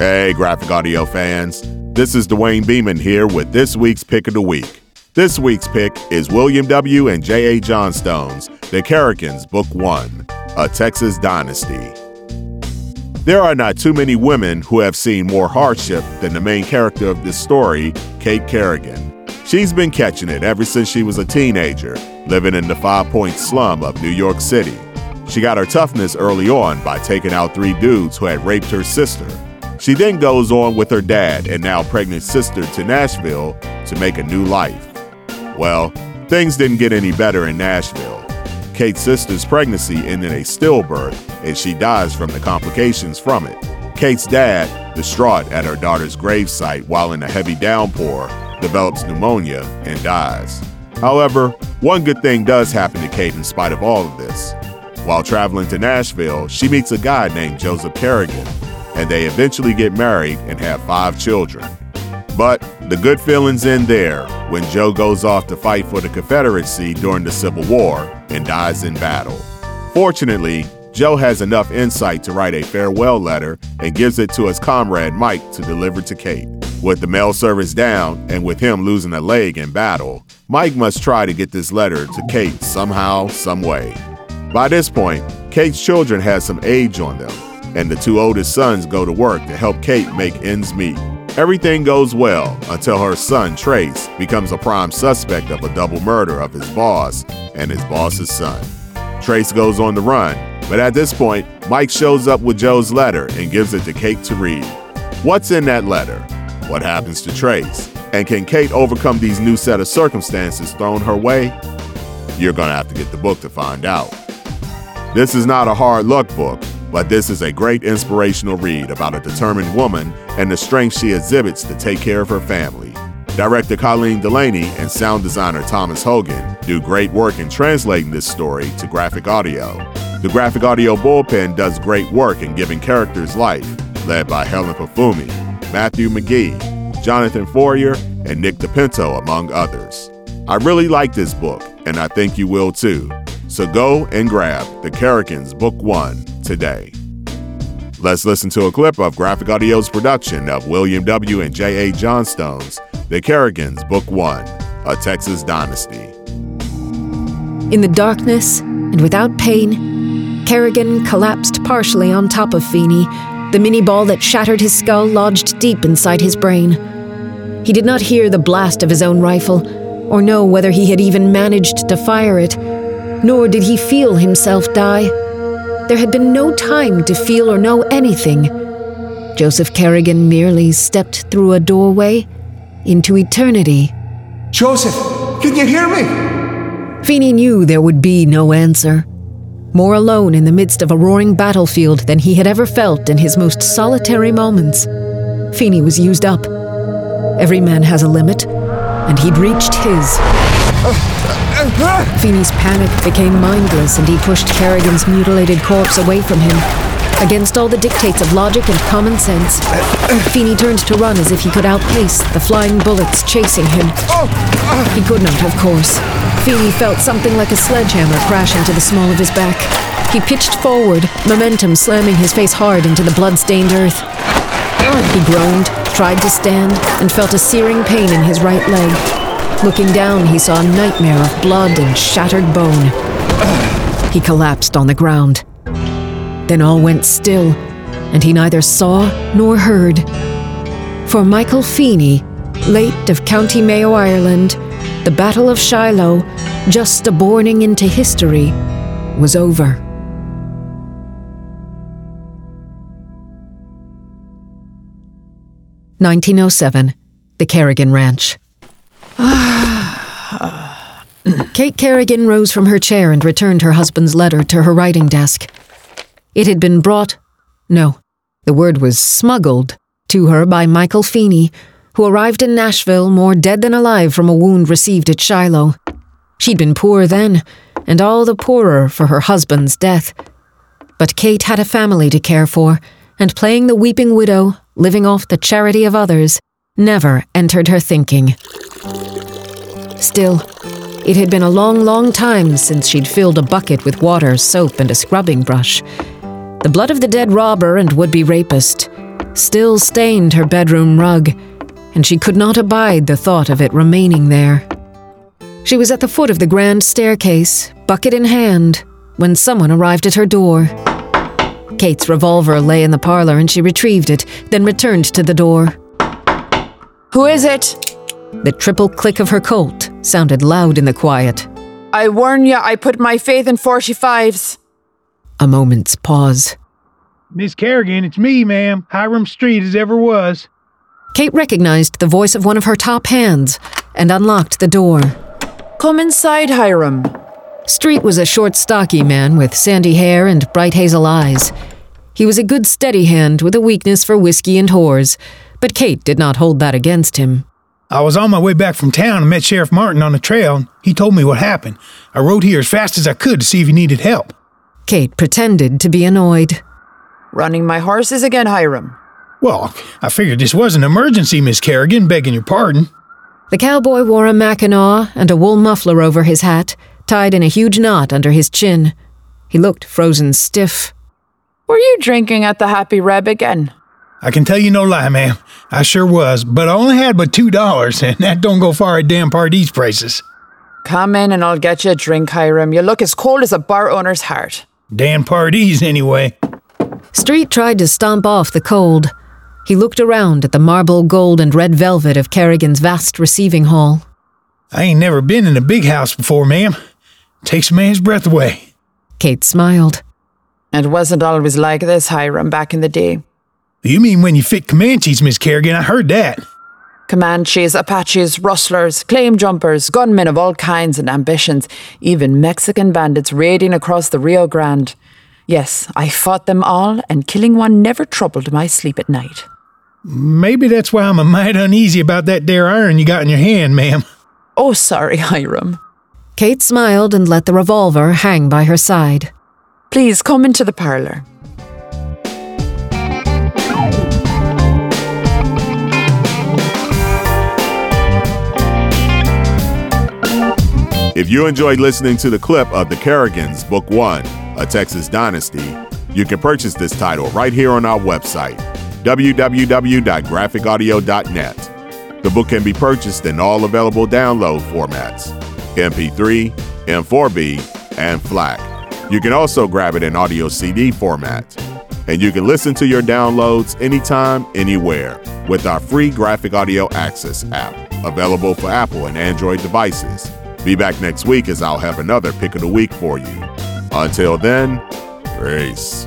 Hey, graphic audio fans. This is Duane Beeman here with this week's pick of the week. This week's pick is William W. and J.A. Johnstone's The Kerrigans, Book One A Texas Dynasty. There are not too many women who have seen more hardship than the main character of this story, Kate Kerrigan. She's been catching it ever since she was a teenager, living in the Five Point slum of New York City. She got her toughness early on by taking out three dudes who had raped her sister. She then goes on with her dad and now pregnant sister to Nashville to make a new life. Well, things didn't get any better in Nashville. Kate's sister's pregnancy ended in a stillbirth and she dies from the complications from it. Kate's dad, distraught at her daughter's gravesite while in a heavy downpour, develops pneumonia and dies. However, one good thing does happen to Kate in spite of all of this. While traveling to Nashville, she meets a guy named Joseph Kerrigan, and they eventually get married and have five children. But the good feelings end there when Joe goes off to fight for the Confederacy during the Civil War and dies in battle. Fortunately, Joe has enough insight to write a farewell letter and gives it to his comrade Mike to deliver to Kate. With the mail service down and with him losing a leg in battle, Mike must try to get this letter to Kate somehow, some way. By this point, Kate's children have some age on them, and the two oldest sons go to work to help Kate make ends meet. Everything goes well until her son, Trace, becomes a prime suspect of a double murder of his boss and his boss's son. Trace goes on the run, but at this point, Mike shows up with Joe's letter and gives it to Kate to read. What's in that letter? What happens to Trace? And can Kate overcome these new set of circumstances thrown her way? You're gonna have to get the book to find out. This is not a hard luck book, but this is a great inspirational read about a determined woman and the strength she exhibits to take care of her family. Director Colleen Delaney and sound designer Thomas Hogan do great work in translating this story to graphic audio. The graphic audio bullpen does great work in giving characters life, led by Helen Pafumi, Matthew McGee, Jonathan Fourier, and Nick DePinto, among others. I really like this book, and I think you will too. So go and grab The Kerrigans Book 1 today. Let's listen to a clip of Graphic Audio's production of William W. and J.A. Johnstone's The Kerrigans Book 1 A Texas Dynasty. In the darkness and without pain, Kerrigan collapsed partially on top of Feeney, the minié ball that shattered his skull lodged deep inside his brain. He did not hear the blast of his own rifle, or know whether he had even managed to fire it nor did he feel himself die. There had been no time to feel or know anything. Joseph Kerrigan merely stepped through a doorway into eternity. Joseph, can you hear me? Feeney knew there would be no answer. More alone in the midst of a roaring battlefield than he had ever felt in his most solitary moments. Feeney was used up. Every man has a limit, and he'd reached his. Feeney's panic became mindless and he pushed Kerrigan's mutilated corpse away from him. Against all the dictates of logic and common sense, Feeney turned to run as if he could outpace the flying bullets chasing him. He could not, of course. Feeney felt something like a sledgehammer crash into the small of his back. He pitched forward, momentum slamming his face hard into the blood-stained earth. He groaned, tried to stand, and felt a searing pain in his right leg. Looking down, he saw a nightmare of blood and shattered bone. He collapsed on the ground. Then all went still, and he neither saw nor heard. For Michael Feeney, late of County Mayo, Ireland, the Battle of Shiloh, just a borning into history, was over. Nineteen oh seven, the Kerrigan Ranch. Kate Kerrigan rose from her chair and returned her husband's letter to her writing desk. It had been brought, no, the word was smuggled, to her by Michael Feeney, who arrived in Nashville more dead than alive from a wound received at Shiloh. She'd been poor then, and all the poorer for her husband's death. But Kate had a family to care for, and playing the weeping widow, living off the charity of others, never entered her thinking. Still, it had been a long, long time since she'd filled a bucket with water, soap, and a scrubbing brush. The blood of the dead robber and would be rapist still stained her bedroom rug, and she could not abide the thought of it remaining there. She was at the foot of the grand staircase, bucket in hand, when someone arrived at her door. Kate's revolver lay in the parlor and she retrieved it, then returned to the door. Who is it? The triple click of her Colt sounded loud in the quiet. I warn you, I put my faith in 45s. A moment's pause. Miss Kerrigan, it's me, ma'am. Hiram Street as ever was. Kate recognized the voice of one of her top hands and unlocked the door. Come inside, Hiram. Street was a short, stocky man with sandy hair and bright hazel eyes. He was a good, steady hand with a weakness for whiskey and whores, but Kate did not hold that against him. I was on my way back from town and met Sheriff Martin on the trail, and he told me what happened. I rode here as fast as I could to see if he needed help. Kate pretended to be annoyed. Running my horses again, Hiram. Well, I figured this was an emergency, Miss Kerrigan, begging your pardon. The cowboy wore a mackinaw and a wool muffler over his hat, tied in a huge knot under his chin. He looked frozen stiff. Were you drinking at the Happy Reb again? I can tell you no lie, ma'am. I sure was, but I only had but two dollars, and that don't go far at damn Pardee's prices. Come in and I'll get you a drink, Hiram. You look as cold as a bar owner's heart. Dan Pardee's, anyway. Street tried to stomp off the cold. He looked around at the marble, gold, and red velvet of Kerrigan's vast receiving hall. I ain't never been in a big house before, ma'am. Takes a man's breath away. Kate smiled. It wasn't always like this, Hiram, back in the day. You mean when you fit Comanches, Miss Kerrigan? I heard that. Comanches, Apaches, rustlers, claim jumpers, gunmen of all kinds and ambitions, even Mexican bandits raiding across the Rio Grande. Yes, I fought them all, and killing one never troubled my sleep at night. Maybe that's why I'm a mite uneasy about that there iron you got in your hand, ma'am. Oh, sorry, Hiram. Kate smiled and let the revolver hang by her side. Please come into the parlor. If you enjoyed listening to the clip of The Kerrigans, Book One, A Texas Dynasty, you can purchase this title right here on our website, www.graphicaudio.net. The book can be purchased in all available download formats MP3, M4B, and FLAC. You can also grab it in audio CD format. And you can listen to your downloads anytime, anywhere with our free Graphic Audio Access app, available for Apple and Android devices. Be back next week as I'll have another pick of the week for you. Until then, peace.